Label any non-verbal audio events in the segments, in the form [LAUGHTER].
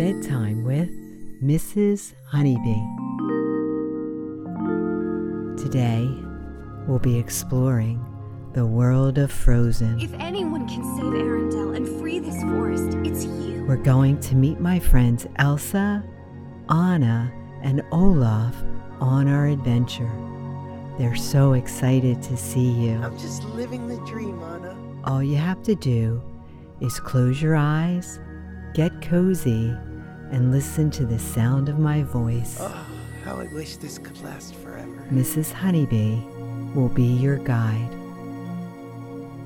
Bedtime with Mrs. Honeybee. Today, we'll be exploring the world of Frozen. If anyone can save Arendelle and free this forest, it's you. We're going to meet my friends Elsa, Anna, and Olaf on our adventure. They're so excited to see you. I'm just living the dream, Anna. All you have to do is close your eyes, get cozy, and listen to the sound of my voice. Oh, how I wish this could last forever. Mrs. Honeybee will be your guide.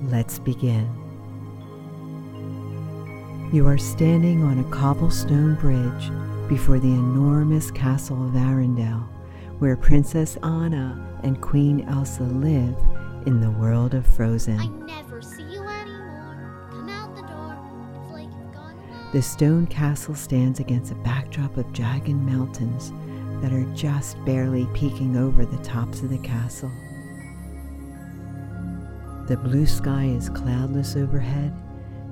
Let's begin. You are standing on a cobblestone bridge before the enormous castle of Arendelle, where Princess Anna and Queen Elsa live in the world of I Frozen. The stone castle stands against a backdrop of jagged mountains that are just barely peeking over the tops of the castle. The blue sky is cloudless overhead,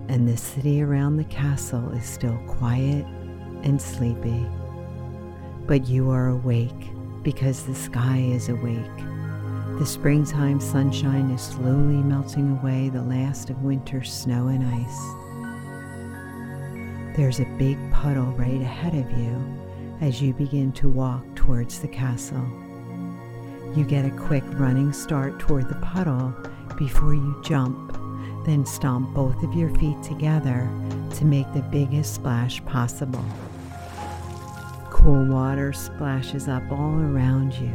and the city around the castle is still quiet and sleepy. But you are awake because the sky is awake. The springtime sunshine is slowly melting away the last of winter's snow and ice. There's a big puddle right ahead of you as you begin to walk towards the castle. You get a quick running start toward the puddle before you jump, then stomp both of your feet together to make the biggest splash possible. Cool water splashes up all around you.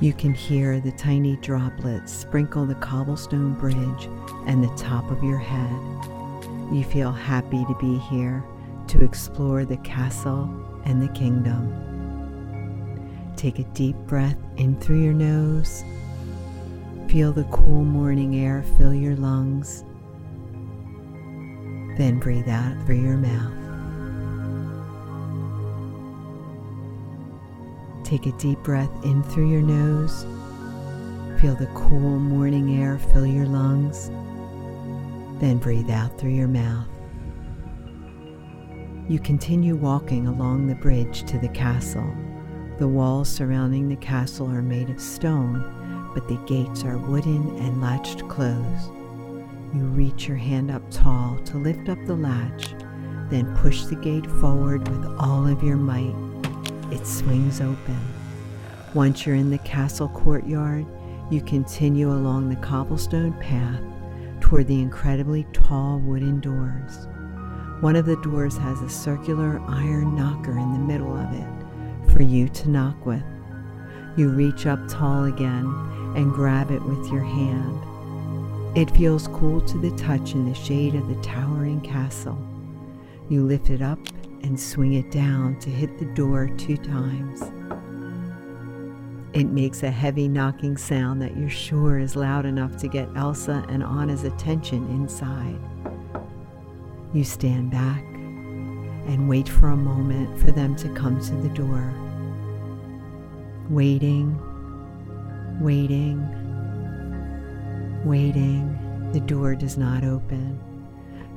You can hear the tiny droplets sprinkle the cobblestone bridge and the top of your head. You feel happy to be here to explore the castle and the kingdom. Take a deep breath in through your nose. Feel the cool morning air fill your lungs. Then breathe out through your mouth. Take a deep breath in through your nose. Feel the cool morning air fill your lungs. Then breathe out through your mouth. You continue walking along the bridge to the castle. The walls surrounding the castle are made of stone, but the gates are wooden and latched closed. You reach your hand up tall to lift up the latch, then push the gate forward with all of your might. It swings open. Once you're in the castle courtyard, you continue along the cobblestone path toward the incredibly tall wooden doors. One of the doors has a circular iron knocker in the middle of it for you to knock with. You reach up tall again and grab it with your hand. It feels cool to the touch in the shade of the towering castle. You lift it up and swing it down to hit the door two times. It makes a heavy knocking sound that you're sure is loud enough to get Elsa and Anna's attention inside. You stand back and wait for a moment for them to come to the door. Waiting, waiting, waiting. The door does not open.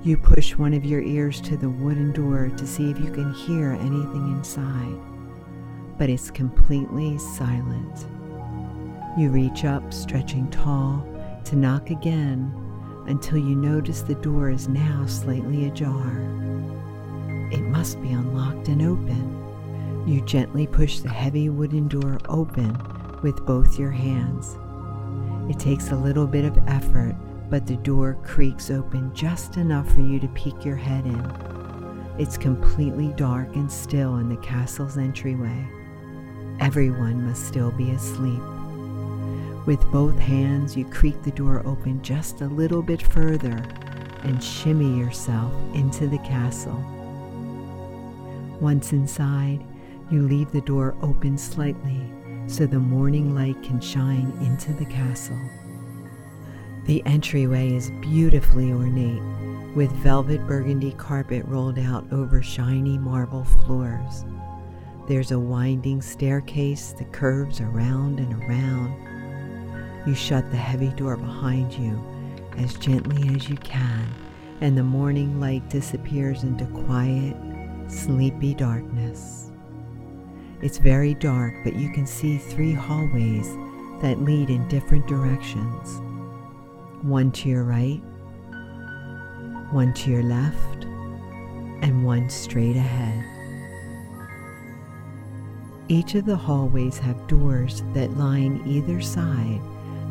You push one of your ears to the wooden door to see if you can hear anything inside, but it's completely silent. You reach up, stretching tall, to knock again until you notice the door is now slightly ajar. It must be unlocked and open. You gently push the heavy wooden door open with both your hands. It takes a little bit of effort, but the door creaks open just enough for you to peek your head in. It's completely dark and still in the castle's entryway. Everyone must still be asleep. With both hands, you creak the door open just a little bit further and shimmy yourself into the castle. Once inside, you leave the door open slightly so the morning light can shine into the castle. The entryway is beautifully ornate, with velvet burgundy carpet rolled out over shiny marble floors. There's a winding staircase that curves around and around. You shut the heavy door behind you as gently as you can, and the morning light disappears into quiet, sleepy darkness. It's very dark, but you can see three hallways that lead in different directions one to your right, one to your left, and one straight ahead. Each of the hallways have doors that line either side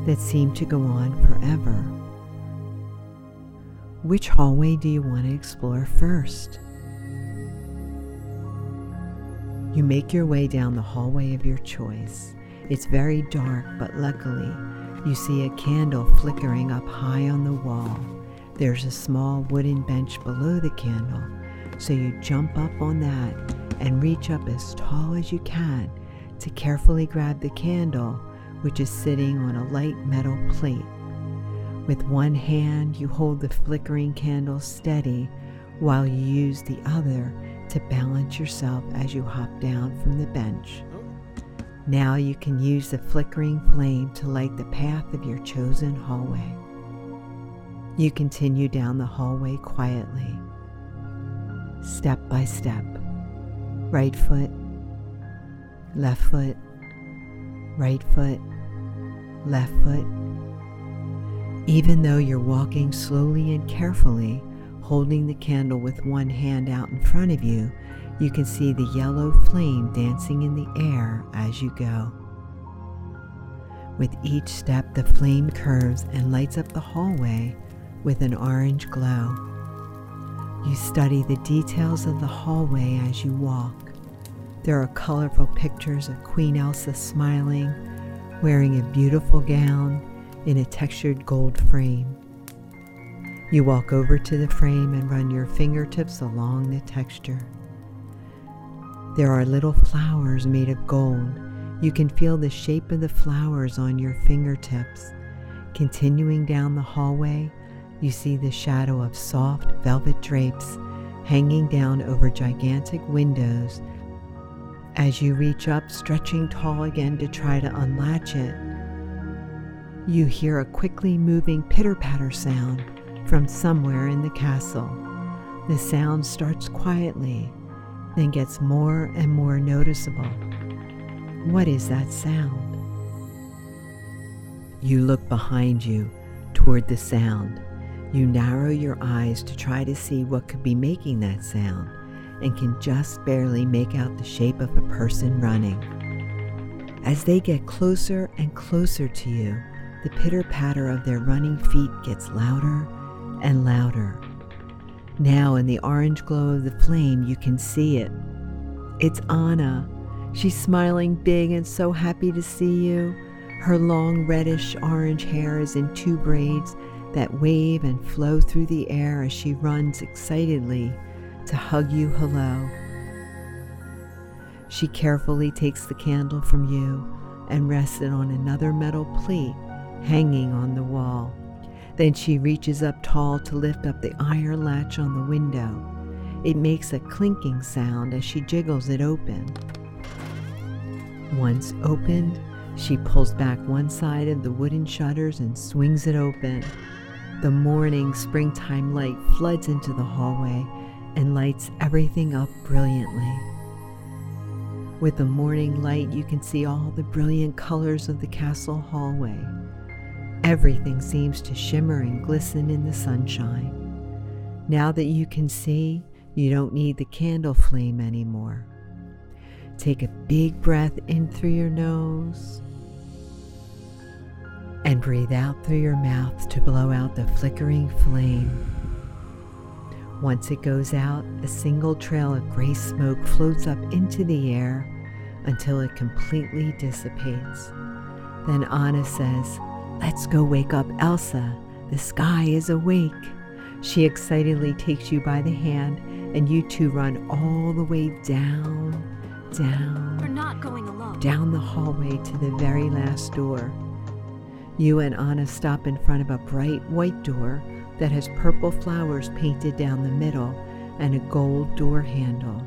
that seem to go on forever. Which hallway do you want to explore first? You make your way down the hallway of your choice. It's very dark, but luckily, you see a candle flickering up high on the wall. There's a small wooden bench below the candle, so you jump up on that and reach up as tall as you can to carefully grab the candle, which is sitting on a light metal plate. With one hand, you hold the flickering candle steady while you use the other to balance yourself as you hop down from the bench. Now you can use the flickering flame to light the path of your chosen hallway. You continue down the hallway quietly, step by step. Right foot, left foot, right foot, left foot. Even though you're walking slowly and carefully, holding the candle with one hand out in front of you, you can see the yellow flame dancing in the air as you go. With each step, the flame curves and lights up the hallway with an orange glow. You study the details of the hallway as you walk. There are colorful pictures of Queen Elsa smiling, wearing a beautiful gown in a textured gold frame. You walk over to the frame and run your fingertips along the texture. There are little flowers made of gold. You can feel the shape of the flowers on your fingertips. Continuing down the hallway, you see the shadow of soft velvet drapes hanging down over gigantic windows. As you reach up, stretching tall again to try to unlatch it, you hear a quickly moving pitter patter sound from somewhere in the castle. The sound starts quietly then gets more and more noticeable. What is that sound? You look behind you toward the sound. You narrow your eyes to try to see what could be making that sound and can just barely make out the shape of a person running. As they get closer and closer to you, the pitter patter of their running feet gets louder and louder. Now, in the orange glow of the flame, you can see it. It's Anna. She's smiling big and so happy to see you. Her long reddish orange hair is in two braids that wave and flow through the air as she runs excitedly to hug you hello. She carefully takes the candle from you and rests it on another metal plate hanging on the wall. Then she reaches up tall to lift up the iron latch on the window. It makes a clinking sound as she jiggles it open. Once opened, she pulls back one side of the wooden shutters and swings it open. The morning springtime light floods into the hallway and lights everything up brilliantly. With the morning light, you can see all the brilliant colors of the castle hallway. Everything seems to shimmer and glisten in the sunshine. Now that you can see, you don't need the candle flame anymore. Take a big breath in through your nose and breathe out through your mouth to blow out the flickering flame. Once it goes out, a single trail of gray smoke floats up into the air until it completely dissipates. Then Anna says, Let's go wake up Elsa. The sky is awake. She excitedly takes you by the hand, and you two run all the way down, down. We're not going alone. Down the hallway to the very last door. You and Anna stop in front of a bright white door that has purple flowers painted down the middle and a gold door handle.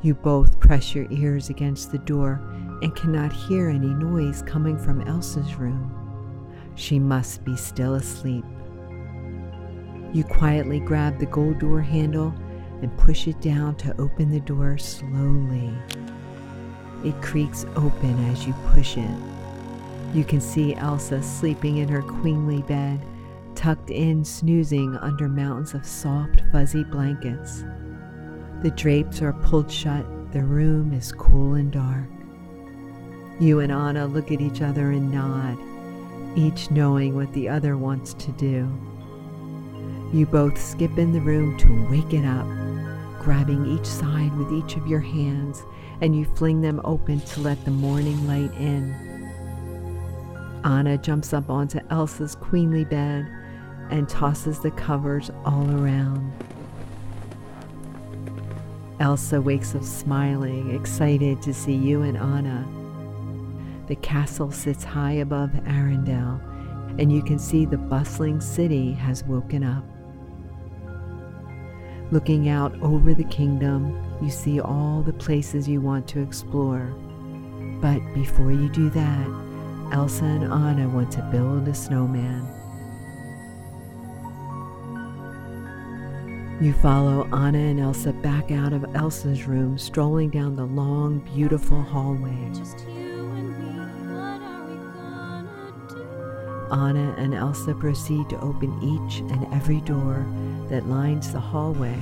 You both press your ears against the door and cannot hear any noise coming from Elsa's room. She must be still asleep. You quietly grab the gold door handle and push it down to open the door slowly. It creaks open as you push it. You can see Elsa sleeping in her queenly bed, tucked in, snoozing under mountains of soft, fuzzy blankets. The drapes are pulled shut, the room is cool and dark. You and Anna look at each other and nod, each knowing what the other wants to do. You both skip in the room to wake it up, grabbing each side with each of your hands, and you fling them open to let the morning light in. Anna jumps up onto Elsa's queenly bed and tosses the covers all around. Elsa wakes up smiling, excited to see you and Anna. The castle sits high above Arendelle, and you can see the bustling city has woken up. Looking out over the kingdom, you see all the places you want to explore. But before you do that, Elsa and Anna want to build a snowman. You follow Anna and Elsa back out of Elsa's room, strolling down the long, beautiful hallway. Just and me, what are we gonna do? Anna and Elsa proceed to open each and every door that lines the hallway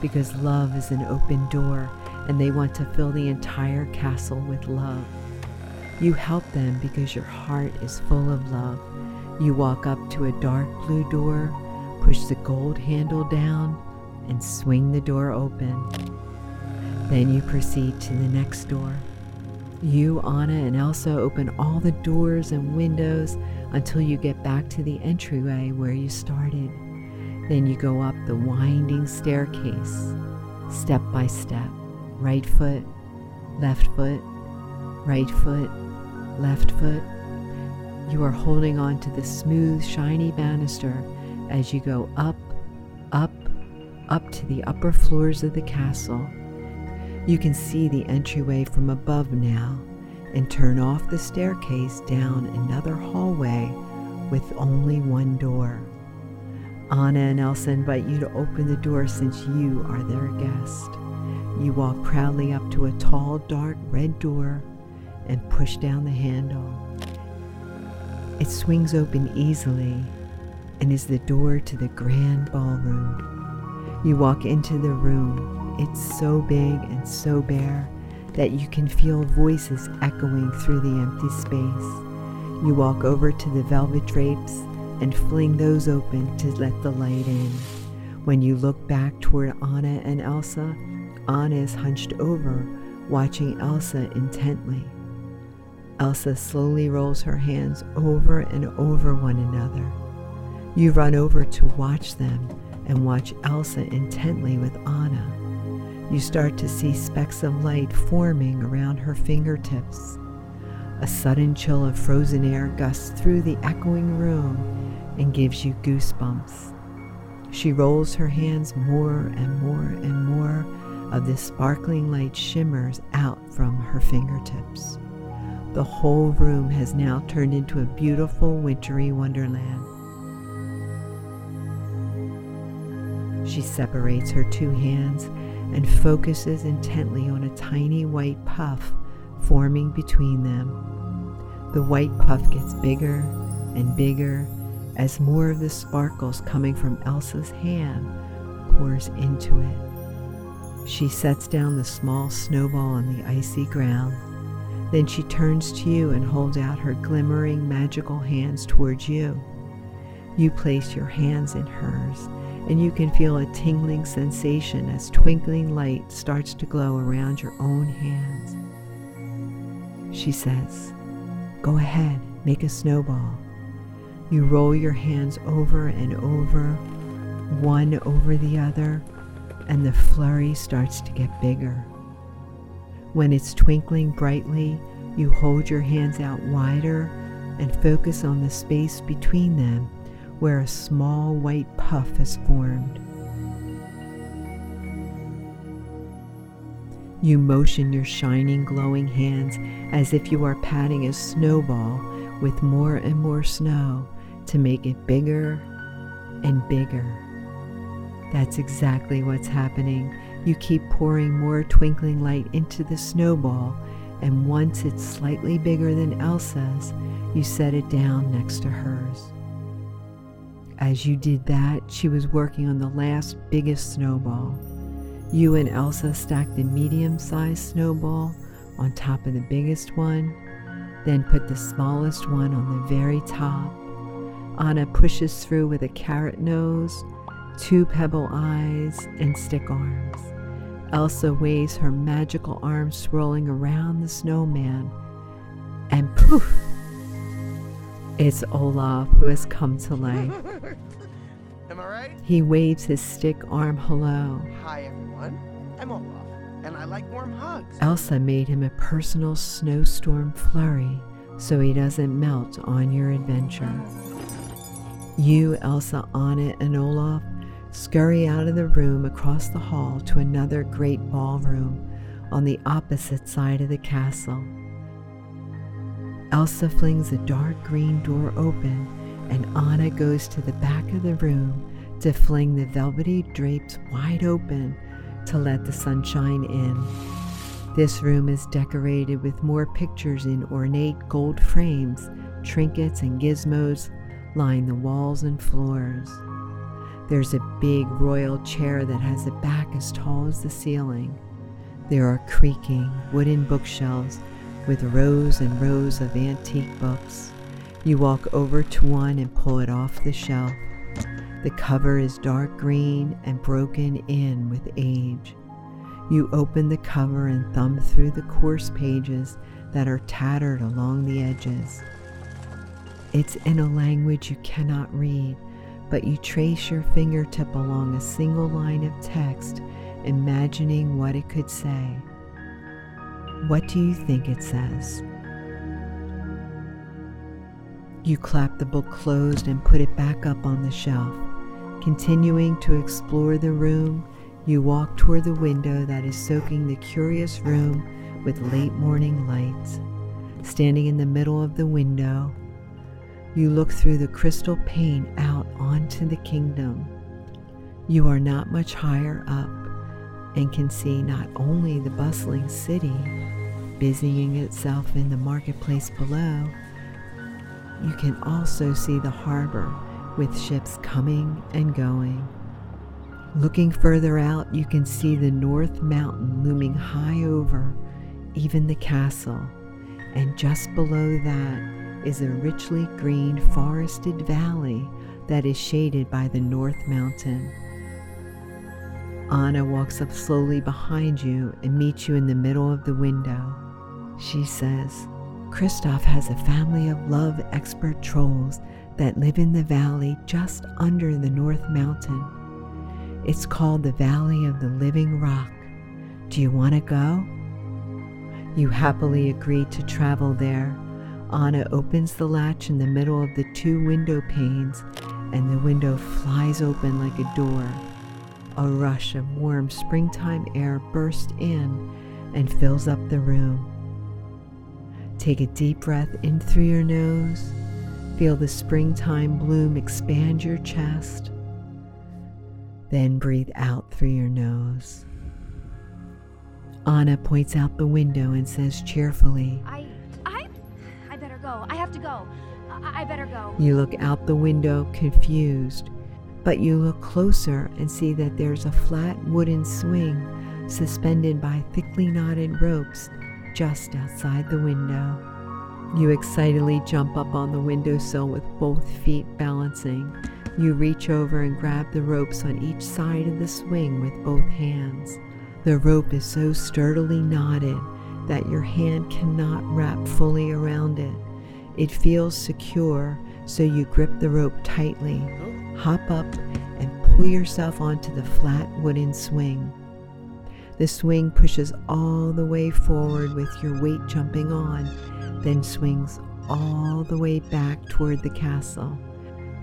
because love is an open door and they want to fill the entire castle with love. You help them because your heart is full of love. You walk up to a dark blue door, push the gold handle down, and swing the door open. Then you proceed to the next door. You, Anna, and Elsa open all the doors and windows until you get back to the entryway where you started. Then you go up the winding staircase, step by step. Right foot, left foot, right foot, left foot. You are holding on to the smooth, shiny banister as you go up, up, up to the upper floors of the castle. You can see the entryway from above now and turn off the staircase down another hallway with only one door. Anna and Elsa invite you to open the door since you are their guest. You walk proudly up to a tall, dark red door and push down the handle. It swings open easily and is the door to the grand ballroom. You walk into the room. It's so big and so bare that you can feel voices echoing through the empty space. You walk over to the velvet drapes and fling those open to let the light in. When you look back toward Anna and Elsa, Anna is hunched over, watching Elsa intently. Elsa slowly rolls her hands over and over one another. You run over to watch them and watch Elsa intently with Anna. You start to see specks of light forming around her fingertips. A sudden chill of frozen air gusts through the echoing room and gives you goosebumps. She rolls her hands more and more and more of this sparkling light shimmers out from her fingertips. The whole room has now turned into a beautiful wintry wonderland. She separates her two hands and focuses intently on a tiny white puff forming between them. The white puff gets bigger and bigger as more of the sparkles coming from Elsa's hand pours into it. She sets down the small snowball on the icy ground. Then she turns to you and holds out her glimmering magical hands towards you. You place your hands in hers, and you can feel a tingling sensation as twinkling light starts to glow around your own hands. She says, Go ahead, make a snowball. You roll your hands over and over, one over the other, and the flurry starts to get bigger. When it's twinkling brightly, you hold your hands out wider and focus on the space between them where a small white puff has formed. You motion your shining, glowing hands as if you are patting a snowball with more and more snow to make it bigger and bigger. That's exactly what's happening. You keep pouring more twinkling light into the snowball, and once it's slightly bigger than Elsa's, you set it down next to hers. As you did that, she was working on the last biggest snowball. You and Elsa stacked the medium sized snowball on top of the biggest one, then put the smallest one on the very top. Anna pushes through with a carrot nose, two pebble eyes, and stick arms. Elsa waves her magical arms swirling around the snowman, and poof! It's Olaf who has come to life. [LAUGHS] Am I right? He waves his stick arm hello. Hi, everyone. I'm Olaf, and I like warm hugs. Elsa made him a personal snowstorm flurry so he doesn't melt on your adventure. You, Elsa, Anna, and Olaf scurry out of the room across the hall to another great ballroom on the opposite side of the castle. Elsa flings the dark green door open, and Anna goes to the back of the room to fling the velvety drapes wide open to let the sunshine in. This room is decorated with more pictures in ornate gold frames, trinkets, and gizmos line the walls and floors. There's a big royal chair that has a back as tall as the ceiling. There are creaking wooden bookshelves with rows and rows of antique books. You walk over to one and pull it off the shelf. The cover is dark green and broken in with age. You open the cover and thumb through the coarse pages that are tattered along the edges. It's in a language you cannot read, but you trace your fingertip along a single line of text, imagining what it could say. What do you think it says? You clap the book closed and put it back up on the shelf. Continuing to explore the room, you walk toward the window that is soaking the curious room with late morning lights. Standing in the middle of the window, you look through the crystal pane out onto the kingdom. You are not much higher up and can see not only the bustling city busying itself in the marketplace below, you can also see the harbor with ships coming and going. Looking further out, you can see the North Mountain looming high over even the castle, and just below that is a richly green forested valley that is shaded by the North Mountain. Anna walks up slowly behind you and meets you in the middle of the window. She says, Kristoff has a family of love expert trolls that live in the valley just under the North Mountain. It's called the Valley of the Living Rock. Do you want to go? You happily agree to travel there. Anna opens the latch in the middle of the two window panes, and the window flies open like a door. A rush of warm springtime air bursts in and fills up the room. Take a deep breath in through your nose. Feel the springtime bloom expand your chest. Then breathe out through your nose. Anna points out the window and says cheerfully, to go. I, I better go. You look out the window confused, but you look closer and see that there's a flat wooden swing suspended by thickly knotted ropes just outside the window. You excitedly jump up on the windowsill with both feet balancing. You reach over and grab the ropes on each side of the swing with both hands. The rope is so sturdily knotted that your hand cannot wrap fully around it. It feels secure, so you grip the rope tightly, hop up, and pull yourself onto the flat wooden swing. The swing pushes all the way forward with your weight jumping on, then swings all the way back toward the castle.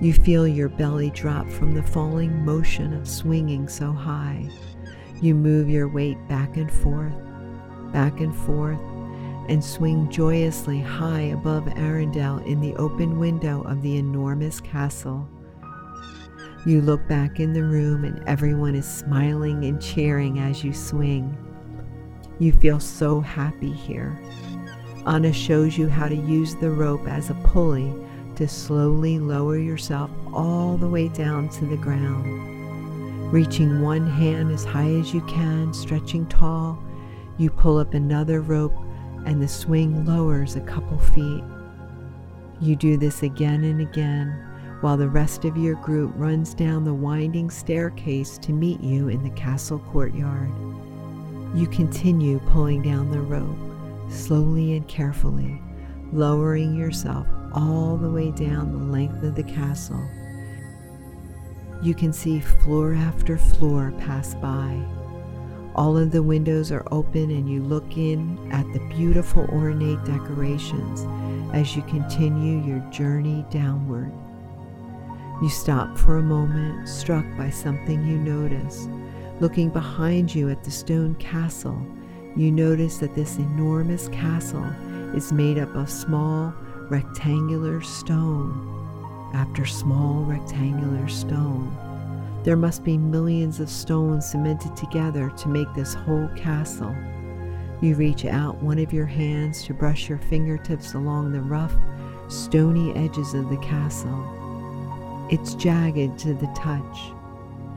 You feel your belly drop from the falling motion of swinging so high. You move your weight back and forth, back and forth, and swing joyously high above Arendelle in the open window of the enormous castle. You look back in the room and everyone is smiling and cheering as you swing. You feel so happy here. Anna shows you how to use the rope as a pulley to slowly lower yourself all the way down to the ground. Reaching one hand as high as you can, stretching tall, you pull up another rope and the swing lowers a couple feet. You do this again and again while the rest of your group runs down the winding staircase to meet you in the castle courtyard. You continue pulling down the rope, slowly and carefully, lowering yourself all the way down the length of the castle. You can see floor after floor pass by. All of the windows are open, and you look in at the beautiful ornate decorations as you continue your journey downward. You stop for a moment, struck by something you notice. Looking behind you at the stone castle, you notice that this enormous castle is made up of small rectangular stone after small rectangular stone. There must be millions of stones cemented together to make this whole castle. You reach out one of your hands to brush your fingertips along the rough, stony edges of the castle. It's jagged to the touch.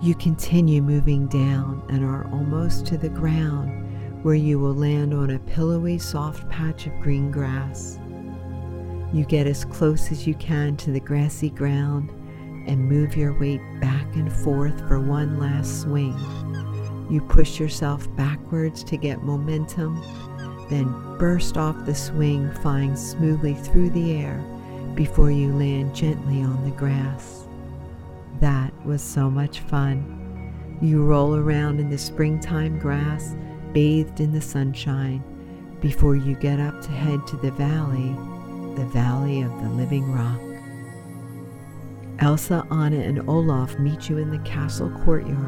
You continue moving down and are almost to the ground where you will land on a pillowy, soft patch of green grass. You get as close as you can to the grassy ground and move your weight back and forth for one last swing. You push yourself backwards to get momentum, then burst off the swing, flying smoothly through the air before you land gently on the grass. That was so much fun. You roll around in the springtime grass, bathed in the sunshine, before you get up to head to the valley, the Valley of the Living Rock. Elsa, Anna, and Olaf meet you in the castle courtyard,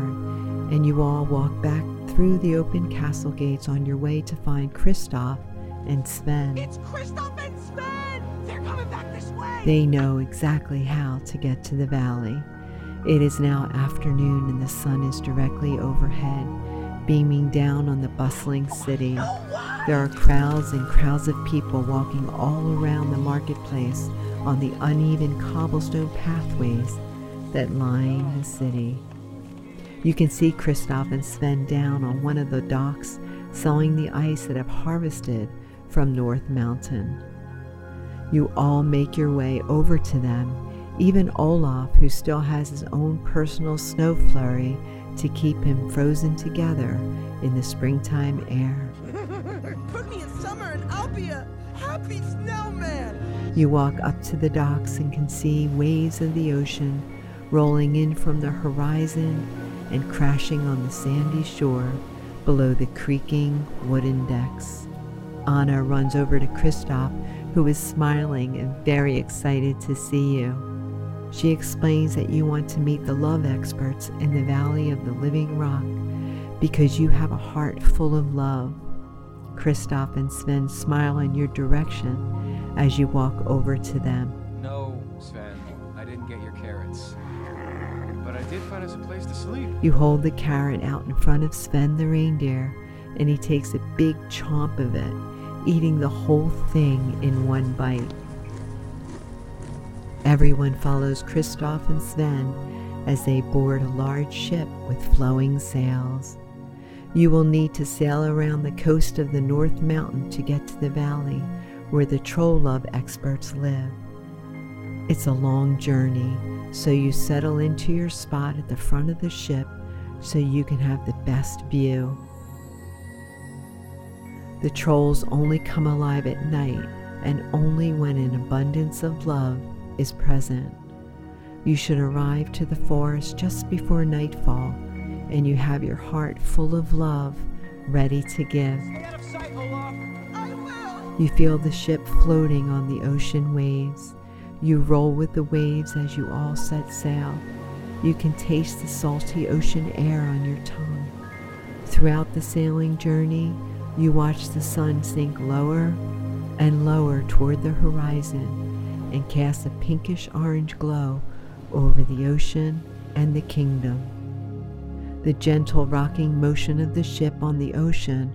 and you all walk back through the open castle gates on your way to find Kristoff and Sven. It's Kristoff and Sven! They're coming back this way! They know exactly how to get to the valley. It is now afternoon and the sun is directly overhead, beaming down on the bustling city. Oh, there are crowds and crowds of people walking all around the marketplace on the uneven cobblestone pathways that line the city. You can see Kristoff and Sven down on one of the docks selling the ice that have harvested from North Mountain. You all make your way over to them even Olaf, who still has his own personal snow flurry to keep him frozen together in the springtime air. You walk up to the docks and can see waves of the ocean rolling in from the horizon and crashing on the sandy shore below the creaking wooden decks. Anna runs over to Kristoff, who is smiling and very excited to see you. She explains that you want to meet the love experts in the Valley of the Living Rock because you have a heart full of love. Kristoff and Sven smile in your direction as you walk over to them. No, Sven, I didn't get your carrots. But I did find us a place to sleep. You hold the carrot out in front of Sven the reindeer, and he takes a big chomp of it, eating the whole thing in one bite. Everyone follows Kristoff and Sven as they board a large ship with flowing sails. You will need to sail around the coast of the North Mountain to get to the valley where the troll love experts live. It's a long journey, so you settle into your spot at the front of the ship so you can have the best view. The trolls only come alive at night and only when an abundance of love is present. You should arrive to the forest just before nightfall, and you have your heart full of love ready to give. You feel the ship floating on the ocean waves. You roll with the waves as you all set sail. You can taste the salty ocean air on your tongue. Throughout the sailing journey, you watch the sun sink lower and lower toward the horizon and cast a pinkish orange glow over the ocean and the kingdom. The gentle rocking motion of the ship on the ocean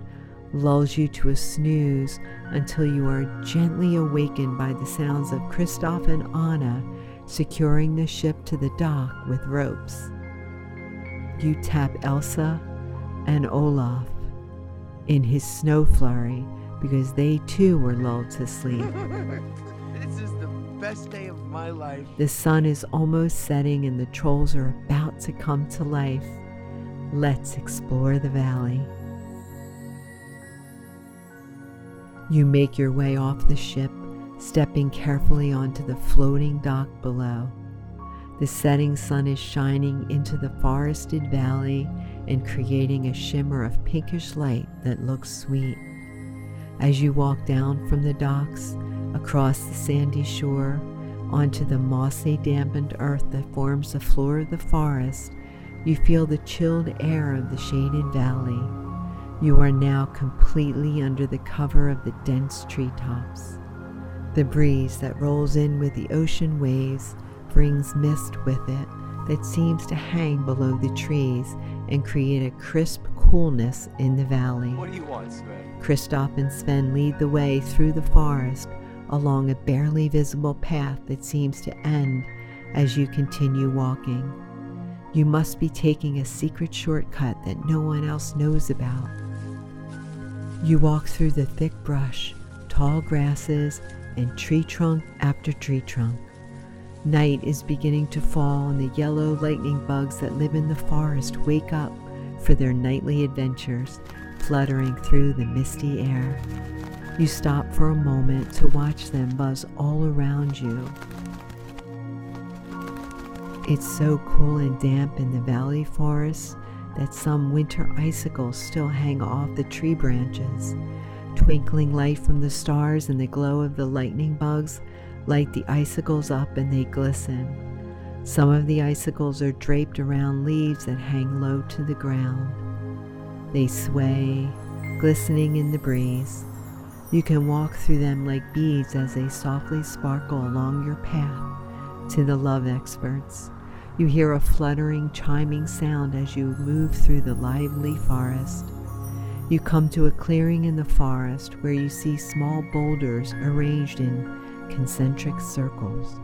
lulls you to a snooze until you are gently awakened by the sounds of Kristoff and Anna securing the ship to the dock with ropes. You tap Elsa and Olaf in his snow flurry because they too were lulled to sleep. [LAUGHS] this is the best day of my life. The sun is almost setting and the trolls are about to come to life. Let's explore the valley. You make your way off the ship, stepping carefully onto the floating dock below. The setting sun is shining into the forested valley and creating a shimmer of pinkish light that looks sweet. As you walk down from the docks, across the sandy shore, onto the mossy, dampened earth that forms the floor of the forest, you feel the chilled air of the shaded valley. You are now completely under the cover of the dense treetops. The breeze that rolls in with the ocean waves brings mist with it that seems to hang below the trees and create a crisp coolness in the valley. What do you want, Sven? Kristoff and Sven lead the way through the forest along a barely visible path that seems to end as you continue walking. You must be taking a secret shortcut that no one else knows about. You walk through the thick brush, tall grasses, and tree trunk after tree trunk. Night is beginning to fall, and the yellow lightning bugs that live in the forest wake up for their nightly adventures, fluttering through the misty air. You stop for a moment to watch them buzz all around you. It's so cool and damp in the valley forest that some winter icicles still hang off the tree branches. Twinkling light from the stars and the glow of the lightning bugs light the icicles up and they glisten. Some of the icicles are draped around leaves that hang low to the ground. They sway, glistening in the breeze. You can walk through them like beads as they softly sparkle along your path to the love experts. You hear a fluttering, chiming sound as you move through the lively forest. You come to a clearing in the forest where you see small boulders arranged in concentric circles.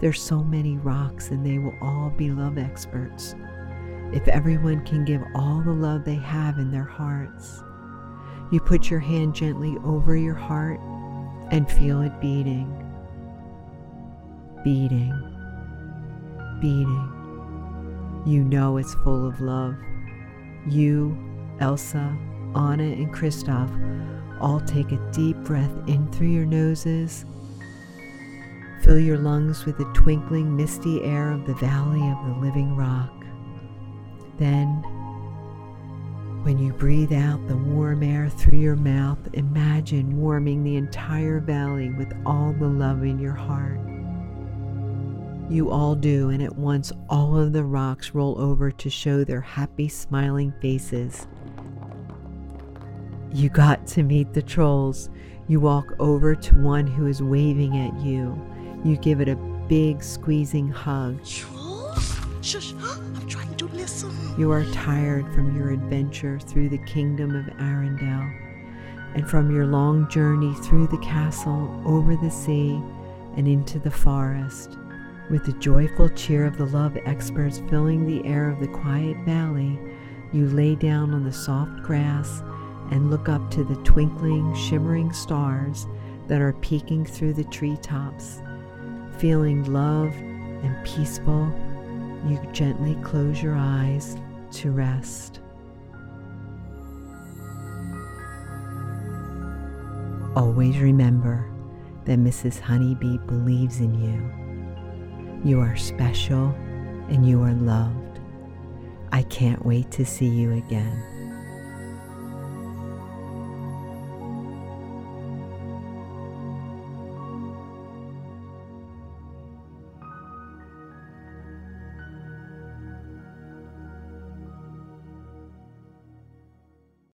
There's so many rocks and they will all be love experts. If everyone can give all the love they have in their hearts, you put your hand gently over your heart and feel it beating, beating, beating. You know it's full of love. You, Elsa, Anna, and Kristoff all take a deep breath in through your noses. Fill your lungs with the twinkling, misty air of the Valley of the Living Rock. Then, when you breathe out the warm air through your mouth, imagine warming the entire valley with all the love in your heart. You all do, and at once all of the rocks roll over to show their happy, smiling faces. You got to meet the trolls. You walk over to one who is waving at you. You give it a big, squeezing hug. Trolls? Shush, I'm trying to listen. You are tired from your adventure through the kingdom of Arendelle and from your long journey through the castle, over the sea, and into the forest. With the joyful cheer of the love experts filling the air of the quiet valley, you lay down on the soft grass and look up to the twinkling, shimmering stars that are peeking through the treetops. Feeling loved and peaceful, you gently close your eyes to rest. Always remember that Mrs. Honeybee believes in you. You are special and you are loved. I can't wait to see you again.